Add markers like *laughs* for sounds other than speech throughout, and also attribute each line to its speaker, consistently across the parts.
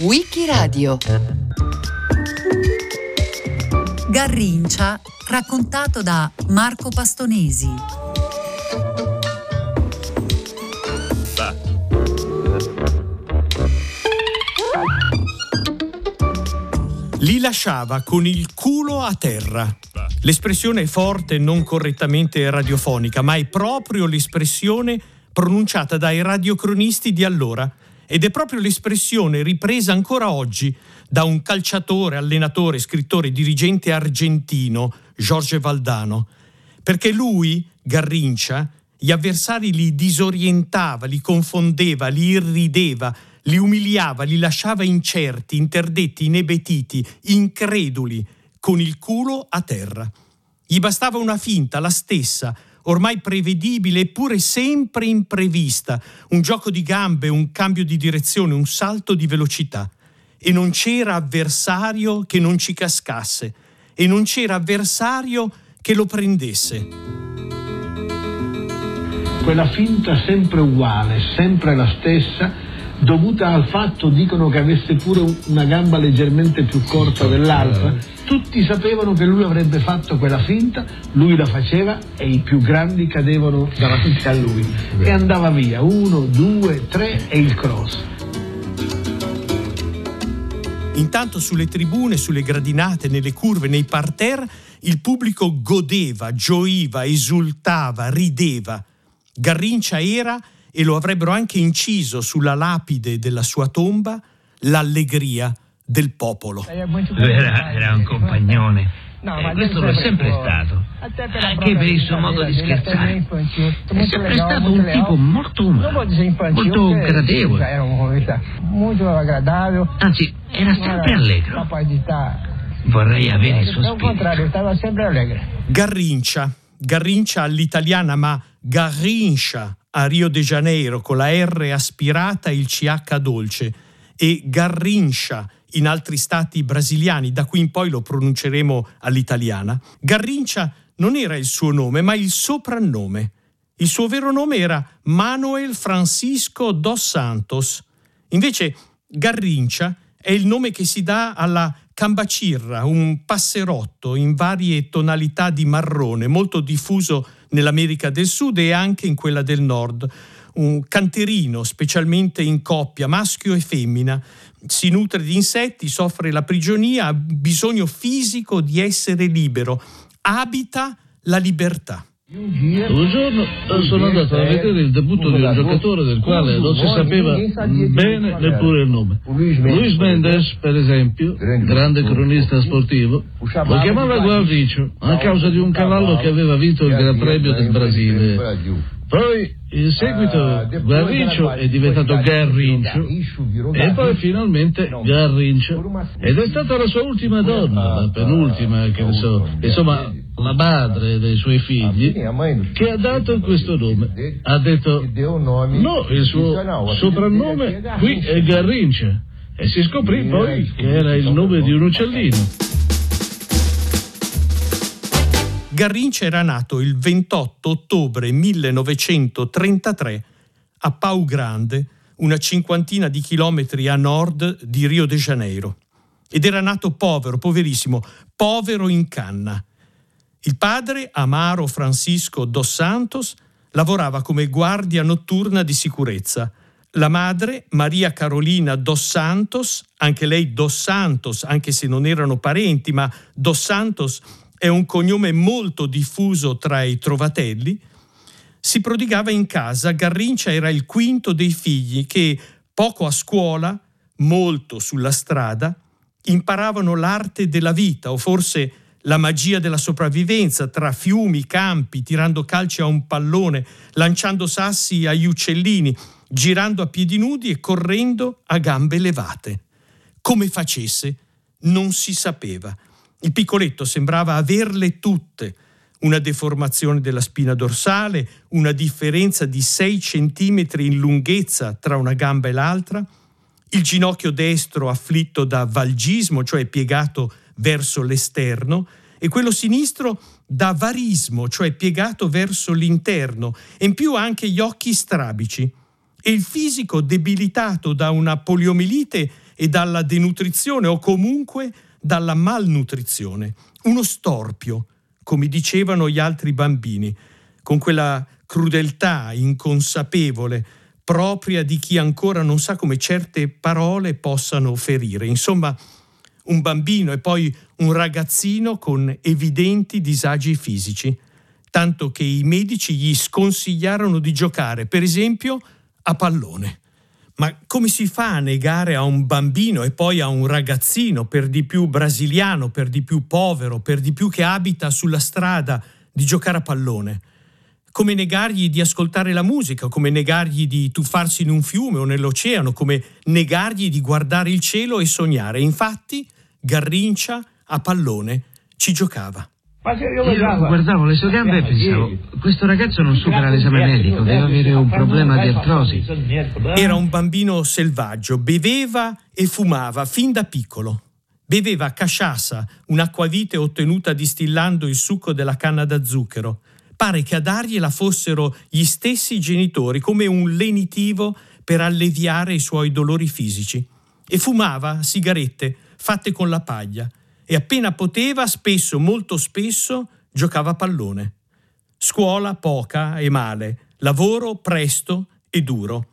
Speaker 1: Wikiradio
Speaker 2: Garrincia raccontato da Marco Pastonesi
Speaker 3: Li lasciava con il culo a terra. L'espressione è forte e non correttamente radiofonica, ma è proprio l'espressione pronunciata dai radiocronisti di allora ed è proprio l'espressione ripresa ancora oggi da un calciatore, allenatore, scrittore, dirigente argentino, Jorge Valdano, perché lui, Garrincia, gli avversari li disorientava, li confondeva, li irrideva, li umiliava, li lasciava incerti, interdetti, inebetiti, increduli, con il culo a terra. Gli bastava una finta, la stessa, ormai prevedibile eppure sempre imprevista, un gioco di gambe, un cambio di direzione, un salto di velocità. E non c'era avversario che non ci cascasse, e non c'era avversario che lo prendesse.
Speaker 4: Quella finta sempre uguale, sempre la stessa, dovuta al fatto, dicono che avesse pure una gamba leggermente più corta dell'altra, tutti sapevano che lui avrebbe fatto quella finta, lui la faceva e i più grandi cadevano davanti a lui e andava via, uno, due, tre e il cross.
Speaker 3: Intanto sulle tribune, sulle gradinate, nelle curve, nei parterre, il pubblico godeva, gioiva, esultava, rideva. Garrincia era e lo avrebbero anche inciso sulla lapide della sua tomba l'allegria del popolo.
Speaker 5: Era, era un compagnone. Eh, questo lo è sempre stato, anche per il suo modo di scherzare. È sempre stato un tipo molto umano, molto gradevole. Anzi, era sempre allegro. Vorrei avere il suo spirito.
Speaker 3: Garrincia, Garrincia all'italiana, ma Garrincia a Rio de Janeiro con la R aspirata e il CH dolce e Garrincia in altri stati brasiliani, da qui in poi lo pronunceremo all'italiana. Garrincia non era il suo nome, ma il soprannome. Il suo vero nome era Manuel Francisco dos Santos. Invece Garrincia è il nome che si dà alla cambacirra, un passerotto in varie tonalità di marrone, molto diffuso nell'America del Sud e anche in quella del Nord. Un canterino, specialmente in coppia, maschio e femmina. Si nutre di insetti, soffre la prigionia, ha bisogno fisico di essere libero, abita la libertà.
Speaker 6: Un giorno sono andato a vedere il debutto di un giocatore del quale non si sapeva bene neppure il nome. Luis Mendes, per esempio, grande cronista sportivo, lo chiamava Guardicio a causa di un cavallo che aveva vinto il Gran Premio del Brasile. Poi in seguito Guarrincio è diventato Garrincio e poi finalmente Garrincio ed è stata la sua ultima donna, la penultima che ne so, insomma la madre dei suoi figli che ha dato questo nome. Ha detto no, il suo soprannome qui è Garrincio e si scoprì poi che era il nome di un uccellino.
Speaker 3: Garrincha era nato il 28 ottobre 1933 a Pau Grande, una cinquantina di chilometri a nord di Rio de Janeiro. Ed era nato povero, poverissimo, povero in canna. Il padre, Amaro Francisco dos Santos, lavorava come guardia notturna di sicurezza. La madre, Maria Carolina dos Santos, anche lei dos Santos, anche se non erano parenti, ma dos Santos è un cognome molto diffuso tra i trovatelli, si prodigava in casa, Garrincia era il quinto dei figli che, poco a scuola, molto sulla strada, imparavano l'arte della vita o forse la magia della sopravvivenza tra fiumi, campi, tirando calci a un pallone, lanciando sassi agli uccellini, girando a piedi nudi e correndo a gambe levate. Come facesse, non si sapeva. Il piccoletto sembrava averle tutte, una deformazione della spina dorsale, una differenza di 6 cm in lunghezza tra una gamba e l'altra, il ginocchio destro afflitto da valgismo, cioè piegato verso l'esterno, e quello sinistro da varismo, cioè piegato verso l'interno, e in più anche gli occhi strabici. e il fisico debilitato da una poliomielite e dalla denutrizione o comunque dalla malnutrizione. Uno storpio, come dicevano gli altri bambini, con quella crudeltà inconsapevole propria di chi ancora non sa come certe parole possano ferire. Insomma, un bambino e poi un ragazzino con evidenti disagi fisici, tanto che i medici gli sconsigliarono di giocare, per esempio, a pallone. Ma come si fa a negare a un bambino e poi a un ragazzino, per di più brasiliano, per di più povero, per di più che abita sulla strada, di giocare a pallone? Come negargli di ascoltare la musica, come negargli di tuffarsi in un fiume o nell'oceano, come negargli di guardare il cielo e sognare. Infatti, Garrincia a pallone ci giocava.
Speaker 5: Io guardavo le sue gambe e pensavo, questo ragazzo non supera l'esame medico, deve avere un problema di artrosi.
Speaker 3: Era un bambino selvaggio, beveva e fumava fin da piccolo. Beveva casciassa, un'acquavite ottenuta distillando il succo della canna da zucchero. Pare che a dargliela fossero gli stessi genitori, come un lenitivo per alleviare i suoi dolori fisici. E fumava sigarette fatte con la paglia e appena poteva, spesso, molto spesso, giocava a pallone. Scuola poca e male, lavoro presto e duro.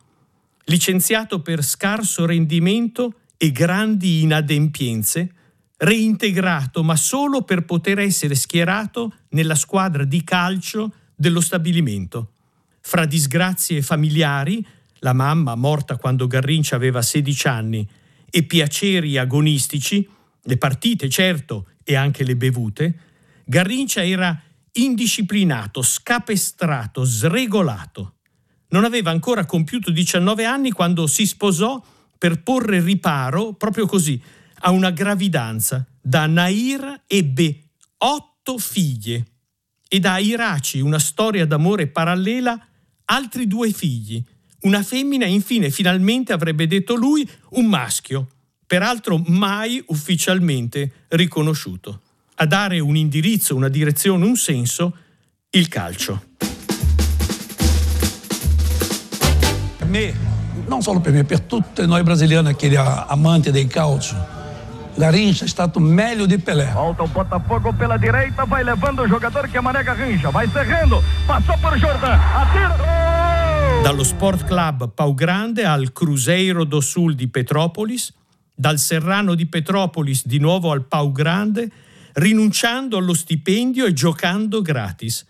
Speaker 3: Licenziato per scarso rendimento e grandi inadempienze, reintegrato ma solo per poter essere schierato nella squadra di calcio dello stabilimento. Fra disgrazie familiari, la mamma morta quando Garrincia aveva 16 anni, e piaceri agonistici, le partite certo e anche le bevute, Garrincia era indisciplinato, scapestrato, sregolato. Non aveva ancora compiuto 19 anni quando si sposò per porre riparo, proprio così, a una gravidanza. Da Nair ebbe otto figlie e da Iraci, una storia d'amore parallela, altri due figli. Una femmina, infine, finalmente avrebbe detto lui, un maschio peraltro mai ufficialmente riconosciuto. A dare un indirizzo, una direzione, un senso, il calcio.
Speaker 1: Per me, non solo per me, per tutti noi brasiliani aquele amante del calcio, Garrincha è stato meglio di Pelé.
Speaker 7: Volta o Botafogo pela direita, vai levando o jogador que é Mané Garrincha, vai cerrando, passou por Jordan, atira.
Speaker 3: Dallo Sport Club Pau Grande al Cruzeiro do Sul di Petropolis, dal Serrano di Petropolis di nuovo al Pau Grande, rinunciando allo stipendio e giocando gratis.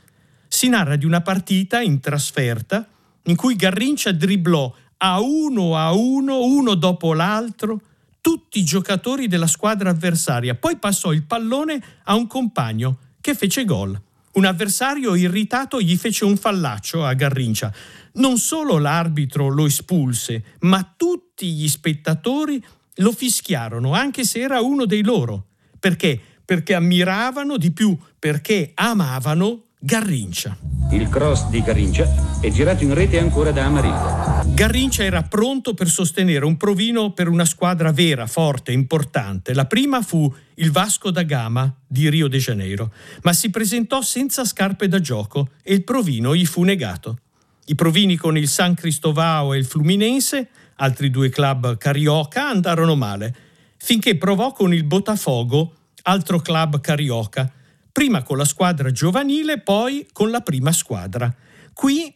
Speaker 3: Si narra di una partita in trasferta in cui Garrincia dribblò a uno a uno, uno dopo l'altro, tutti i giocatori della squadra avversaria. Poi passò il pallone a un compagno che fece gol. Un avversario irritato gli fece un fallaccio a Garrincia. Non solo l'arbitro lo espulse, ma tutti gli spettatori lo fischiarono, anche se era uno dei loro. Perché? Perché ammiravano di più, perché amavano Garrincia.
Speaker 8: Il cross di Garrincia è girato in rete ancora da Amarillo.
Speaker 3: Garrincia era pronto per sostenere un provino per una squadra vera, forte, importante. La prima fu il Vasco da Gama di Rio de Janeiro, ma si presentò senza scarpe da gioco e il provino gli fu negato. I provini con il San Cristovao e il Fluminense altri due club carioca andarono male, finché provò con il Botafogo, altro club carioca, prima con la squadra giovanile, poi con la prima squadra. Qui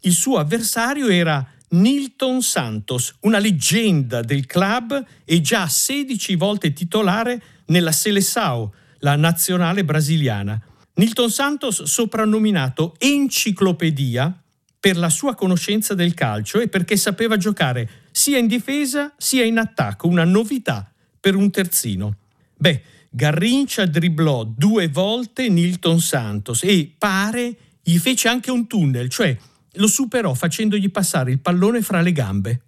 Speaker 3: il suo avversario era Nilton Santos, una leggenda del club e già 16 volte titolare nella Seleção, la nazionale brasiliana. Nilton Santos, soprannominato Enciclopedia, per la sua conoscenza del calcio e perché sapeva giocare sia in difesa sia in attacco, una novità per un terzino. Beh, Garrincia dribblò due volte Nilton Santos e pare gli fece anche un tunnel, cioè lo superò facendogli passare il pallone fra le gambe.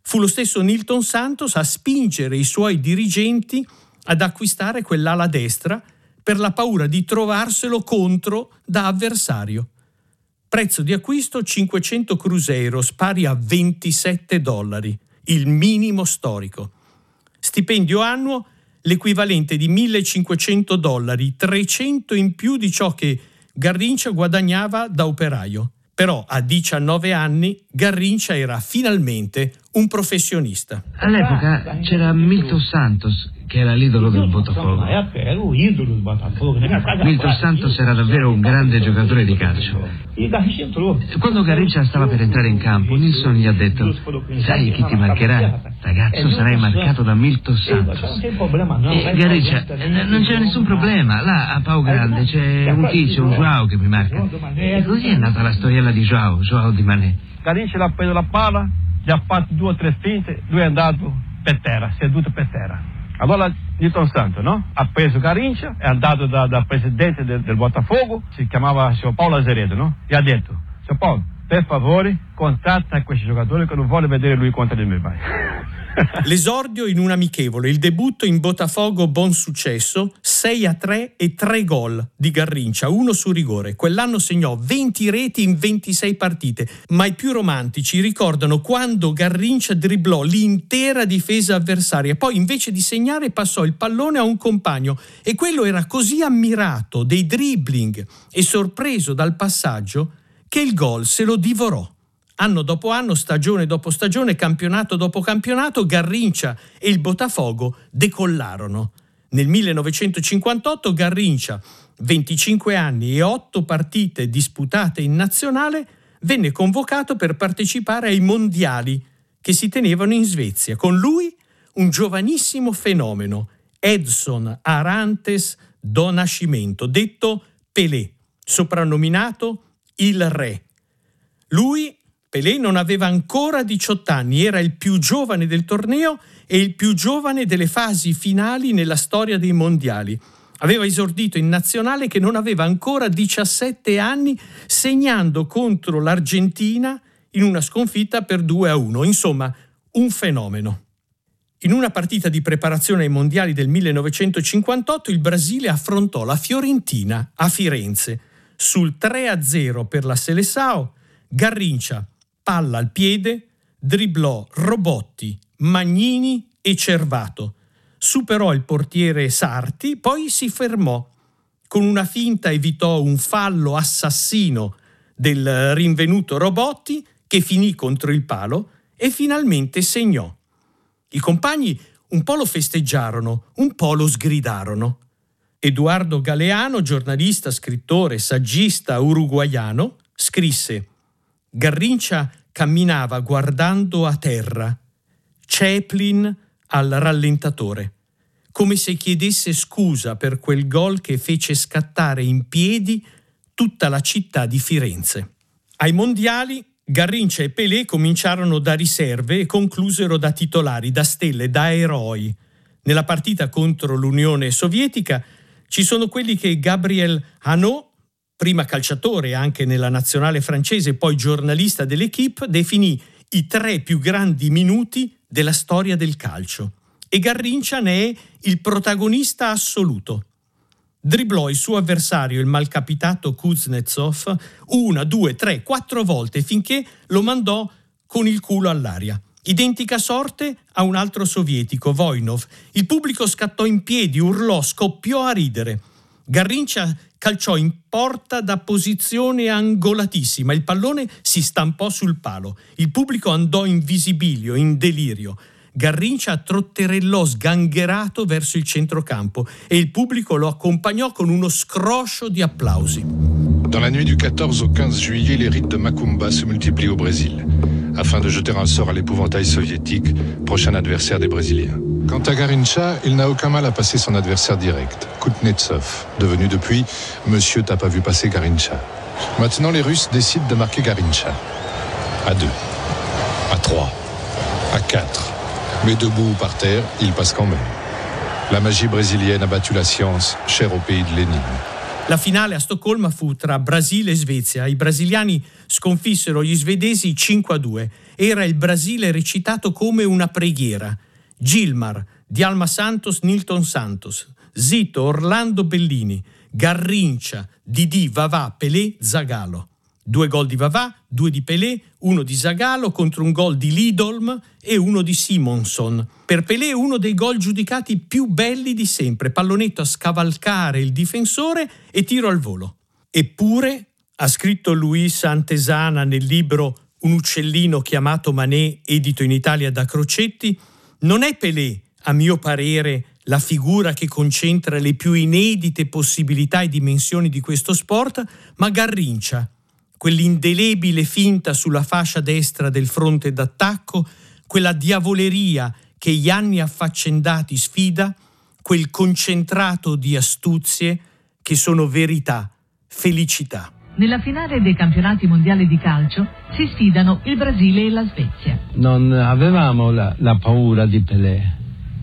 Speaker 3: Fu lo stesso Nilton Santos a spingere i suoi dirigenti ad acquistare quell'ala destra per la paura di trovarselo contro da avversario. Prezzo di acquisto 500 cruzeiros, pari a 27 dollari, il minimo storico. Stipendio annuo l'equivalente di 1500 dollari, 300 in più di ciò che Garrincia guadagnava da operaio. Però a 19 anni Garrincia era finalmente un professionista.
Speaker 5: All'epoca c'era Milton Santos, che era l'idolo del Botafogo. Milton Santos era davvero un grande giocatore di calcio. Quando Garrincia stava per entrare in campo, Nilsson gli ha detto: Sai chi ti marcherà? Ragazzo, sarai marcato da Milton Santos. E Garrincia, non c'è nessun problema. Là a Pau Grande c'è un tizio, un Joao che mi marca. E così è nata la storiella di Joao, Joao di Mané.
Speaker 9: Garrincia l'ha preso la palla, gli ha fatto due o tre finte, lui è andato per terra, seduto per terra. Allora Nilton Santos no? ha preso Garrincia, è andato dal da presidente del, del, Botafogo, si chiamava signor Paolo Azeredo, no? e ha detto, signor Paolo, per favore contatta questi giocatori che non voglio vedere lui contro di me mai. *laughs* *laughs*
Speaker 3: L'esordio in un amichevole, il debutto in Botafogo buon successo, 6 a 3 e 3 gol di Garrincia, uno su rigore. Quell'anno segnò 20 reti in 26 partite, ma i più romantici ricordano quando Garrincia dribblò l'intera difesa avversaria, poi invece di segnare passò il pallone a un compagno e quello era così ammirato dei dribbling e sorpreso dal passaggio che il gol se lo divorò. Anno dopo anno, stagione dopo stagione, campionato dopo campionato, Garrincia e il Botafogo decollarono. Nel 1958 Garrincia, 25 anni e 8 partite disputate in nazionale, venne convocato per partecipare ai mondiali che si tenevano in Svezia. Con lui un giovanissimo fenomeno, Edson Arantes do Nascimento, detto Pelé, soprannominato il Re. Lui Pelé non aveva ancora 18 anni, era il più giovane del torneo e il più giovane delle fasi finali nella storia dei mondiali. Aveva esordito in nazionale che non aveva ancora 17 anni, segnando contro l'Argentina in una sconfitta per 2 a 1. Insomma, un fenomeno. In una partita di preparazione ai mondiali del 1958 il Brasile affrontò la Fiorentina a Firenze. Sul 3 a 0 per la Seleção, Garrincia palla al piede, dribblò Robotti, Magnini e Cervato. Superò il portiere Sarti, poi si fermò. Con una finta evitò un fallo assassino del rinvenuto Robotti che finì contro il palo e finalmente segnò. I compagni un po' lo festeggiarono, un po' lo sgridarono. Edoardo Galeano, giornalista, scrittore, saggista uruguaiano, scrisse Garrincia camminava guardando a terra, Chaplin al rallentatore, come se chiedesse scusa per quel gol che fece scattare in piedi tutta la città di Firenze. Ai mondiali Garrincia e Pelé cominciarono da riserve e conclusero da titolari, da stelle, da eroi. Nella partita contro l'Unione Sovietica ci sono quelli che Gabriel Hanot prima calciatore anche nella nazionale francese, poi giornalista dell'Equipe, definì i tre più grandi minuti della storia del calcio. E Garrincia ne è il protagonista assoluto. Dribblò il suo avversario, il malcapitato Kuznetsov, una, due, tre, quattro volte finché lo mandò con il culo all'aria. Identica sorte a un altro sovietico, Voinov. Il pubblico scattò in piedi, urlò, scoppiò a ridere. Garrincia calciò in porta da posizione angolatissima. Il pallone si stampò sul palo. Il pubblico andò in visibilio, in delirio. Garrincia trotterellò sgangherato verso il centrocampo e il pubblico lo accompagnò con uno scroscio di applausi.
Speaker 10: Dans la nuit du 14 au 15 juillet, les rites de Macumba se multiplient au Brésil, afin de jeter un sort à l'épouvantail soviétique, prochain adversaire des Brésiliens. Quant à Garincha, il n'a aucun mal à passer son adversaire direct, Kuznetsov, devenu depuis Monsieur T'as pas vu passer Garincha. Maintenant, les Russes décident de marquer Garincha. À 2, à 3, à 4. Mais debout ou par terre, il passe quand même. La magie brésilienne a battu la science, chère au pays de Lénine.
Speaker 3: La finale a Stoccolma fu tra Brasile e Svezia. I brasiliani sconfissero gli svedesi 5 a 2. Era il Brasile recitato come una preghiera. Gilmar, Dialma Santos, Nilton Santos, Zito, Orlando Bellini, Garrincia, Didi, Vavà, Pelé, Zagalo. Due gol di Vavà, due di Pelé, uno di Zagalo contro un gol di Lidolm e uno di Simonson. Per Pelé uno dei gol giudicati più belli di sempre, pallonetto a scavalcare il difensore e tiro al volo. Eppure Ha scritto Luis Antesana nel libro Un uccellino chiamato Manet, edito in Italia da Crocetti, non è Pelé, a mio parere, la figura che concentra le più inedite possibilità e dimensioni di questo sport, ma Garrincia, quell'indelebile finta sulla fascia destra del fronte d'attacco, quella diavoleria che gli anni affaccendati sfida, quel concentrato di astuzie che sono verità, felicità.
Speaker 11: Nella finale dei campionati mondiali di calcio si sfidano il Brasile e la Svezia.
Speaker 12: Non avevamo la, la paura di Pelé,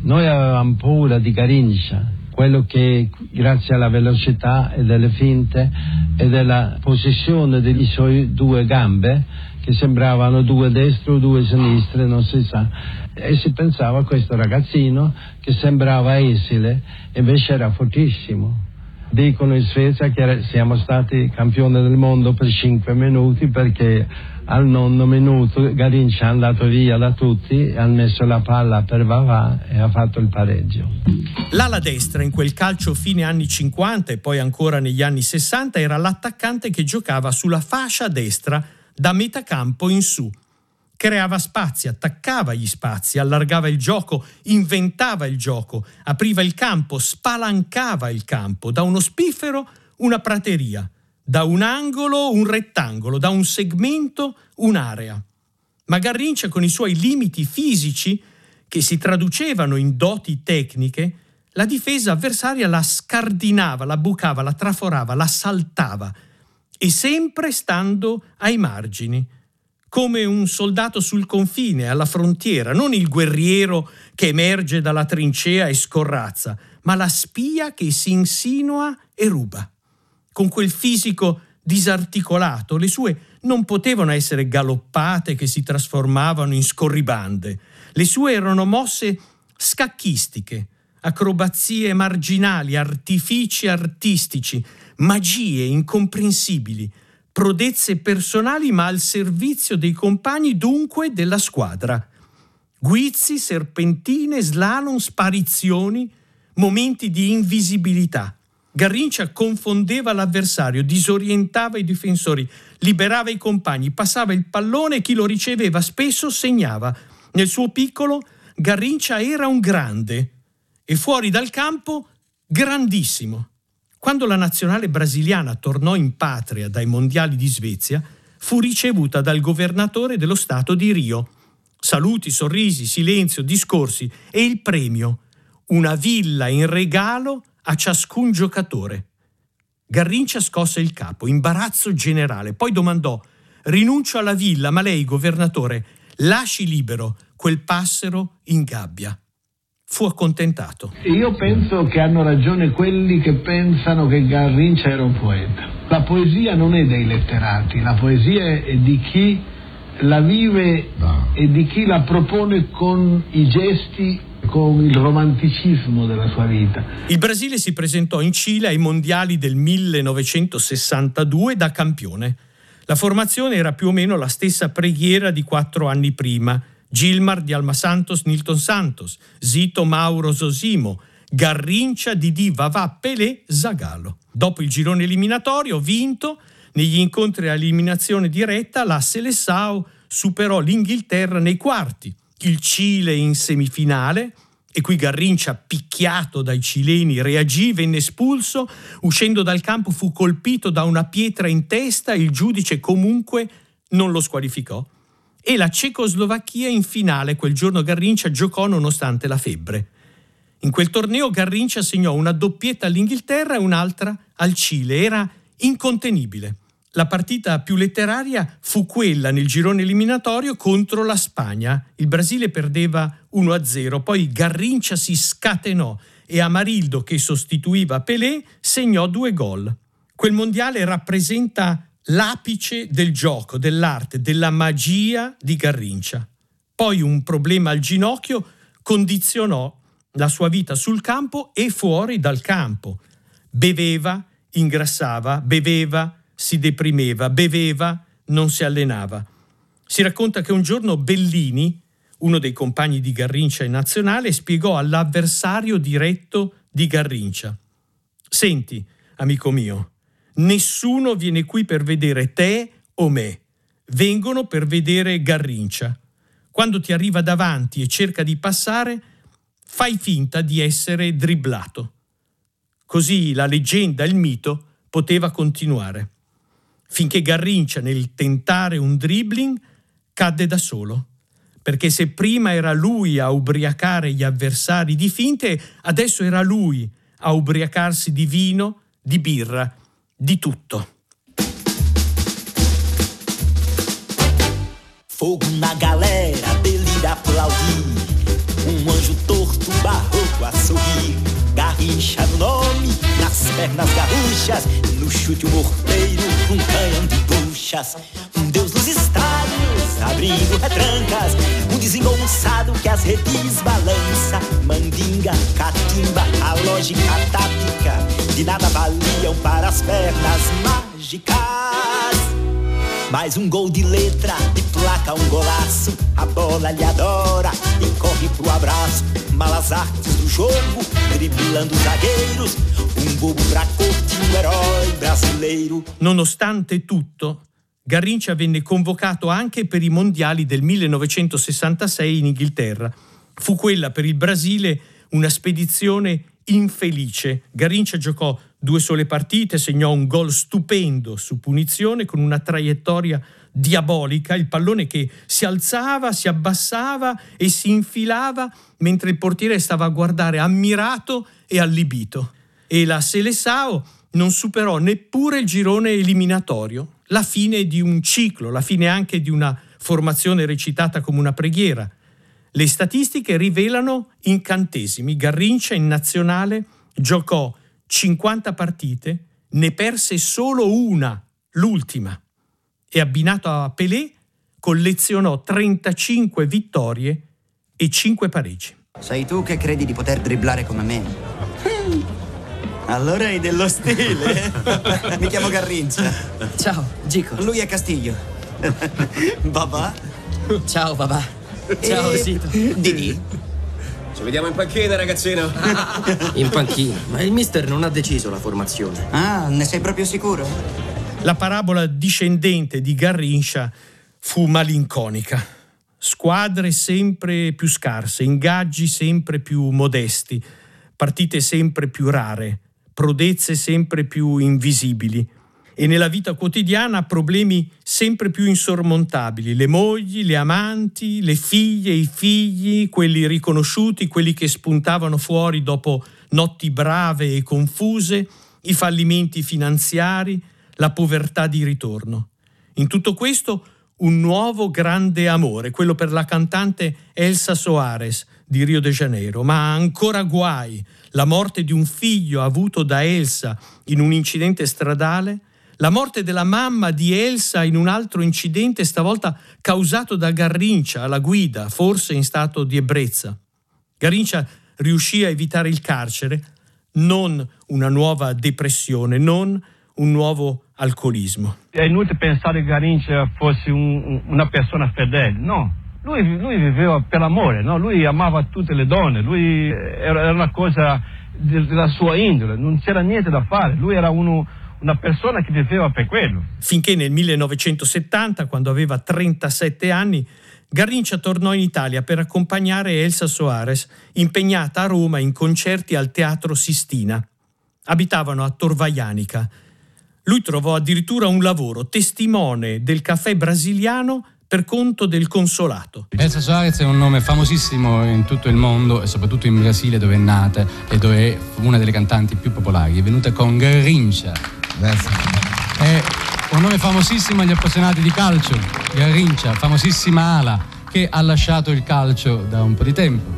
Speaker 12: noi avevamo paura di Garincha, quello che grazie alla velocità e delle finte e della posizione delle sue due gambe, che sembravano due destre o due sinistre, non si sa, e si pensava a questo ragazzino che sembrava esile, invece era fortissimo. Dicono in Svezia che siamo stati campioni del mondo per 5 minuti perché al nono minuto Garinci è andato via da tutti, ha messo la palla per Vavà e ha fatto il pareggio.
Speaker 3: L'ala destra in quel calcio fine anni 50 e poi ancora negli anni 60 era l'attaccante che giocava sulla fascia destra da metà campo in su creava spazi, attaccava gli spazi, allargava il gioco, inventava il gioco, apriva il campo, spalancava il campo, da uno spiffero una prateria, da un angolo un rettangolo, da un segmento un'area. Ma Garrincia con i suoi limiti fisici, che si traducevano in doti tecniche, la difesa avversaria la scardinava, la bucava, la traforava, la saltava, e sempre stando ai margini come un soldato sul confine, alla frontiera, non il guerriero che emerge dalla trincea e scorrazza, ma la spia che si insinua e ruba. Con quel fisico disarticolato, le sue non potevano essere galoppate che si trasformavano in scorribande. Le sue erano mosse scacchistiche, acrobazie marginali, artifici artistici, magie incomprensibili, prodezze personali ma al servizio dei compagni dunque della squadra. Guizzi, serpentine, slalom, sparizioni, momenti di invisibilità. Garrincia confondeva l'avversario, disorientava i difensori, liberava i compagni, passava il pallone e chi lo riceveva spesso segnava. Nel suo piccolo Garrincia era un grande e fuori dal campo grandissimo. Quando la nazionale brasiliana tornò in patria dai mondiali di Svezia, fu ricevuta dal governatore dello Stato di Rio. Saluti, sorrisi, silenzio, discorsi e il premio, una villa in regalo a ciascun giocatore. Garrincia scosse il capo, imbarazzo generale, poi domandò Rinuncio alla villa, ma lei, governatore, lasci libero quel passero in gabbia fu accontentato.
Speaker 4: Io penso che hanno ragione quelli che pensano che Garrincia era un poeta. La poesia non è dei letterati, la poesia è di chi la vive no. e di chi la propone con i gesti con il romanticismo della sua vita.
Speaker 3: Il Brasile si presentò in Cile ai mondiali del 1962 da campione. La formazione era più o meno la stessa preghiera di quattro anni prima. Gilmar di Alma Santos Nilton Santos, Zito Mauro Sosimo, Garrincia Didi Vavà Pelé Zagallo. Dopo il girone eliminatorio vinto, negli incontri a eliminazione diretta, la Seleção superò l'Inghilterra nei quarti, il Cile in semifinale, e qui Garrincia, picchiato dai cileni, reagì, venne espulso, uscendo dal campo fu colpito da una pietra in testa, il giudice comunque non lo squalificò. E la Cecoslovacchia in finale. Quel giorno Garrincia giocò nonostante la febbre. In quel torneo Garrincia segnò una doppietta all'Inghilterra e un'altra al Cile, era incontenibile. La partita più letteraria fu quella nel girone eliminatorio contro la Spagna. Il Brasile perdeva 1-0, poi Garrincia si scatenò e Amarildo, che sostituiva Pelé, segnò due gol. Quel mondiale rappresenta l'apice del gioco, dell'arte, della magia di Garrincia. Poi un problema al ginocchio condizionò la sua vita sul campo e fuori dal campo. Beveva, ingrassava, beveva, si deprimeva, beveva, non si allenava. Si racconta che un giorno Bellini, uno dei compagni di Garrincia in nazionale, spiegò all'avversario diretto di Garrincia: Senti, amico mio, Nessuno viene qui per vedere te o me, vengono per vedere Garrincia. Quando ti arriva davanti e cerca di passare, fai finta di essere dribblato. Così la leggenda, il mito, poteva continuare, finché Garrincia nel tentare un dribbling cadde da solo. Perché se prima era lui a ubriacare gli avversari di finte, adesso era lui a ubriacarsi di vino, di birra, di tutto.
Speaker 13: Fogo na galera, delira aplaudir. Um anjo torto, barroco a sorrir. Garrincha no nome, nas pernas garruchas. No chute, morteiro, um canhão de buchas. Um deus nos estádios, abrindo retrancas. Um desengonçado que as redes balança. Mandinga, catimba, a lógica tática. De nada valiam para as pernas mágicas. Mais um gol de letra, de placa, um golaço. A bola lhe adora e corre pro abraço. Malas artes do jogo, driblando zagueiros. Bobo pra corte, um herói brasileiro.
Speaker 3: Nonostante tutto, Garrincia venne convocato anche per i mondiali del 1966 in Inghilterra. Fu quella per il Brasile una spedizione infelice. Garrincia giocò due sole partite, segnò un gol stupendo su punizione con una traiettoria diabolica, il pallone che si alzava, si abbassava e si infilava mentre il portiere stava a guardare ammirato e allibito. E la Seleção non superò neppure il girone eliminatorio, la fine di un ciclo, la fine anche di una formazione recitata come una preghiera. Le statistiche rivelano incantesimi. Garrincia in nazionale giocò 50 partite, ne perse solo una, l'ultima, e abbinato a Pelé collezionò 35 vittorie e 5 pareggi.
Speaker 14: Sei tu che credi di poter dribblare come me? Allora hai dello stile. *laughs* Mi chiamo Garrincia.
Speaker 15: Ciao, Gico.
Speaker 14: Lui è Castiglio. *laughs* Babà?
Speaker 15: Ciao, papà. Ciao,
Speaker 14: E-
Speaker 15: Sito.
Speaker 14: Didi?
Speaker 16: Ci vediamo in panchina, ragazzino.
Speaker 15: In panchina, ma il mister non ha deciso la formazione.
Speaker 14: Ah, ne sei proprio sicuro?
Speaker 3: La parabola discendente di Garrincia fu malinconica. Squadre sempre più scarse, ingaggi sempre più modesti, partite sempre più rare, prodezze sempre più invisibili e nella vita quotidiana problemi sempre più insormontabili, le mogli, le amanti, le figlie, i figli, quelli riconosciuti, quelli che spuntavano fuori dopo notti brave e confuse, i fallimenti finanziari, la povertà di ritorno. In tutto questo un nuovo grande amore, quello per la cantante Elsa Soares di Rio de Janeiro, ma ancora guai, la morte di un figlio avuto da Elsa in un incidente stradale, la morte della mamma di Elsa in un altro incidente, stavolta causato da Garrincia alla guida, forse in stato di ebbrezza. Garrincia riuscì a evitare il carcere, non una nuova depressione, non un nuovo alcolismo.
Speaker 9: È inutile pensare che Garrincha fosse un- una persona fedele, no. Lui, lui viveva per amore, no? lui amava tutte le donne, lui era, era una cosa de- della sua indole, non c'era niente da fare, lui era uno- una persona che viveva per quello.
Speaker 3: finché nel 1970, quando aveva 37 anni, Garrincia tornò in Italia per accompagnare Elsa Soares, impegnata a Roma in concerti al Teatro Sistina. Abitavano a Torvaianica. Lui trovò addirittura un lavoro, testimone del caffè brasiliano per conto del consolato.
Speaker 17: Elsa Soares è un nome famosissimo in tutto il mondo e soprattutto in Brasile dove è nata e dove è una delle cantanti più popolari. È venuta con Garrincha. È un nome famosissimo agli appassionati di calcio. Garrincha, famosissima ala che ha lasciato il calcio da un po' di tempo.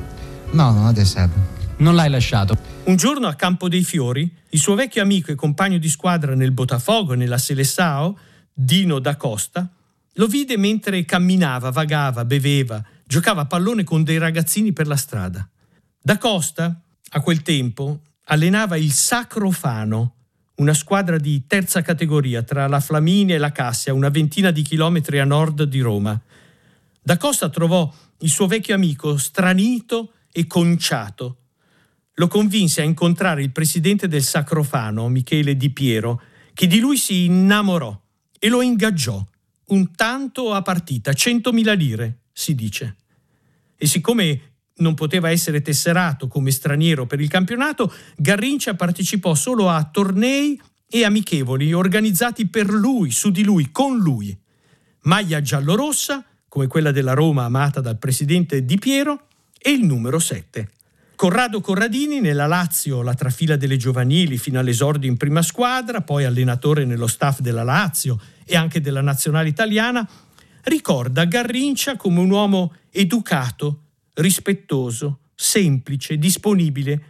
Speaker 17: No, non adesso. Non l'hai lasciato.
Speaker 3: Un giorno a Campo dei Fiori, il suo vecchio amico e compagno di squadra nel Botafogo e nella Seleção, Dino da Costa, lo vide mentre camminava, vagava, beveva, giocava a pallone con dei ragazzini per la strada. Da Costa, a quel tempo, allenava il Sacro Fano, una squadra di terza categoria tra la Flaminia e la Cassia, una ventina di chilometri a nord di Roma. Da Costa trovò il suo vecchio amico stranito e conciato. Lo convinse a incontrare il presidente del Sacrofano, Michele Di Piero, che di lui si innamorò e lo ingaggiò un tanto a partita, 100.000 lire, si dice. E siccome non poteva essere tesserato come straniero per il campionato, Garrincia partecipò solo a tornei e amichevoli organizzati per lui, su di lui, con lui. Maglia giallorossa, come quella della Roma amata dal presidente Di Piero, e il numero 7. Corrado Corradini nella Lazio, la trafila delle giovanili fino all'esordio in prima squadra, poi allenatore nello staff della Lazio e anche della nazionale italiana, ricorda Garrincia come un uomo educato, rispettoso, semplice, disponibile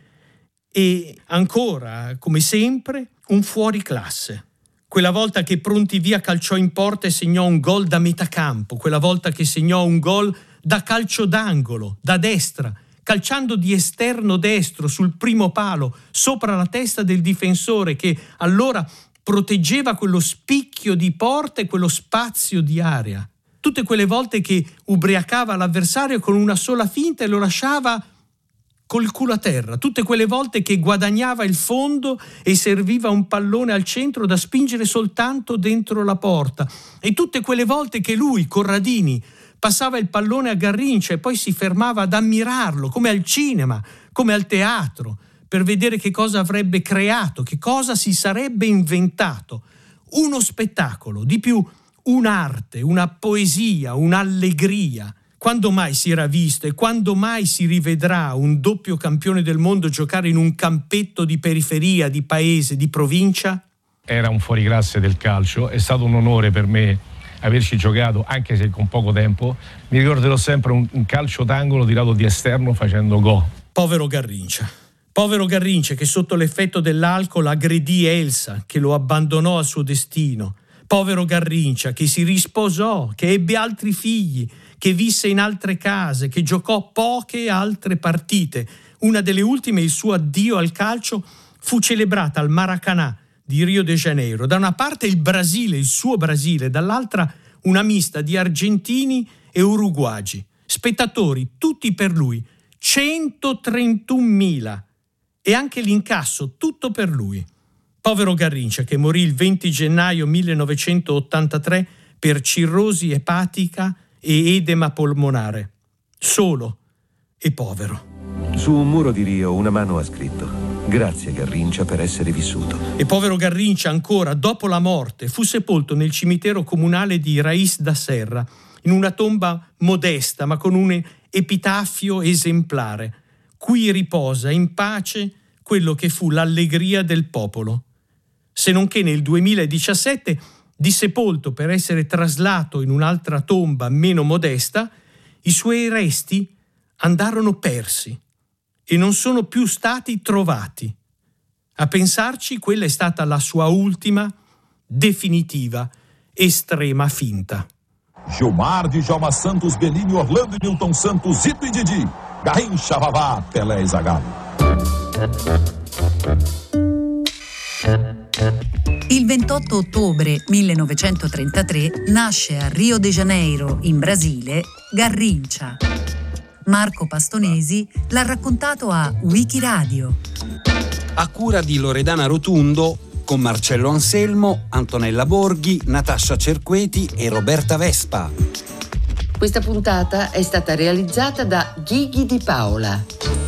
Speaker 3: e ancora, come sempre, un fuoriclasse. Quella volta che Pronti Via calciò in porta e segnò un gol da metacampo, quella volta che segnò un gol da calcio d'angolo, da destra, calciando di esterno destro sul primo palo, sopra la testa del difensore che allora proteggeva quello spicchio di porta e quello spazio di area. Tutte quelle volte che ubriacava l'avversario con una sola finta e lo lasciava col culo a terra, tutte quelle volte che guadagnava il fondo e serviva un pallone al centro da spingere soltanto dentro la porta, e tutte quelle volte che lui, Corradini, passava il pallone a Garrincia e poi si fermava ad ammirarlo, come al cinema, come al teatro, per vedere che cosa avrebbe creato, che cosa si sarebbe inventato. Uno spettacolo, di più un'arte, una poesia, un'allegria. Quando mai si era visto e quando mai si rivedrà un doppio campione del mondo giocare in un campetto di periferia, di paese, di provincia?
Speaker 9: Era un fuoriclasse del calcio, è stato un onore per me averci giocato, anche se con poco tempo. Mi ricorderò sempre un, un calcio d'angolo tirato di esterno facendo go.
Speaker 3: Povero Garrincia. Povero Garrincia che sotto l'effetto dell'alcol aggredì Elsa, che lo abbandonò al suo destino povero Garrincia, che si risposò, che ebbe altri figli, che visse in altre case, che giocò poche altre partite. Una delle ultime, il suo addio al calcio, fu celebrata al Maracanã di Rio de Janeiro. Da una parte il Brasile, il suo Brasile, dall'altra una mista di argentini e uruguagi. Spettatori, tutti per lui, 131.000. E anche l'incasso, tutto per lui. Povero Garrincia che morì il 20 gennaio 1983 per cirrosi epatica e edema polmonare. Solo e povero.
Speaker 18: Su un muro di Rio una mano ha scritto Grazie Garrincia per essere vissuto.
Speaker 3: E povero Garrincia ancora, dopo la morte, fu sepolto nel cimitero comunale di Raiz da Serra, in una tomba modesta ma con un epitafio esemplare. Qui riposa in pace quello che fu l'allegria del popolo se non che nel 2017, dissepolto per essere traslato in un'altra tomba meno modesta, i suoi resti andarono persi e non sono più stati trovati. A pensarci, quella è stata la sua ultima, definitiva, estrema finta.
Speaker 19: Gilmar, Djalma Santos, Benini, Orlando e Milton Santos, Zito e Didi, Garrincha, Vavá, Pelé e Zagallo.
Speaker 2: Il 28 ottobre 1933 nasce a Rio de Janeiro, in Brasile, Garrincia. Marco Pastonesi l'ha raccontato a Wikiradio.
Speaker 20: A cura di Loredana Rotundo, con Marcello Anselmo, Antonella Borghi, Natascia Cerqueti e Roberta Vespa.
Speaker 21: Questa puntata è stata realizzata da Ghighi di Paola.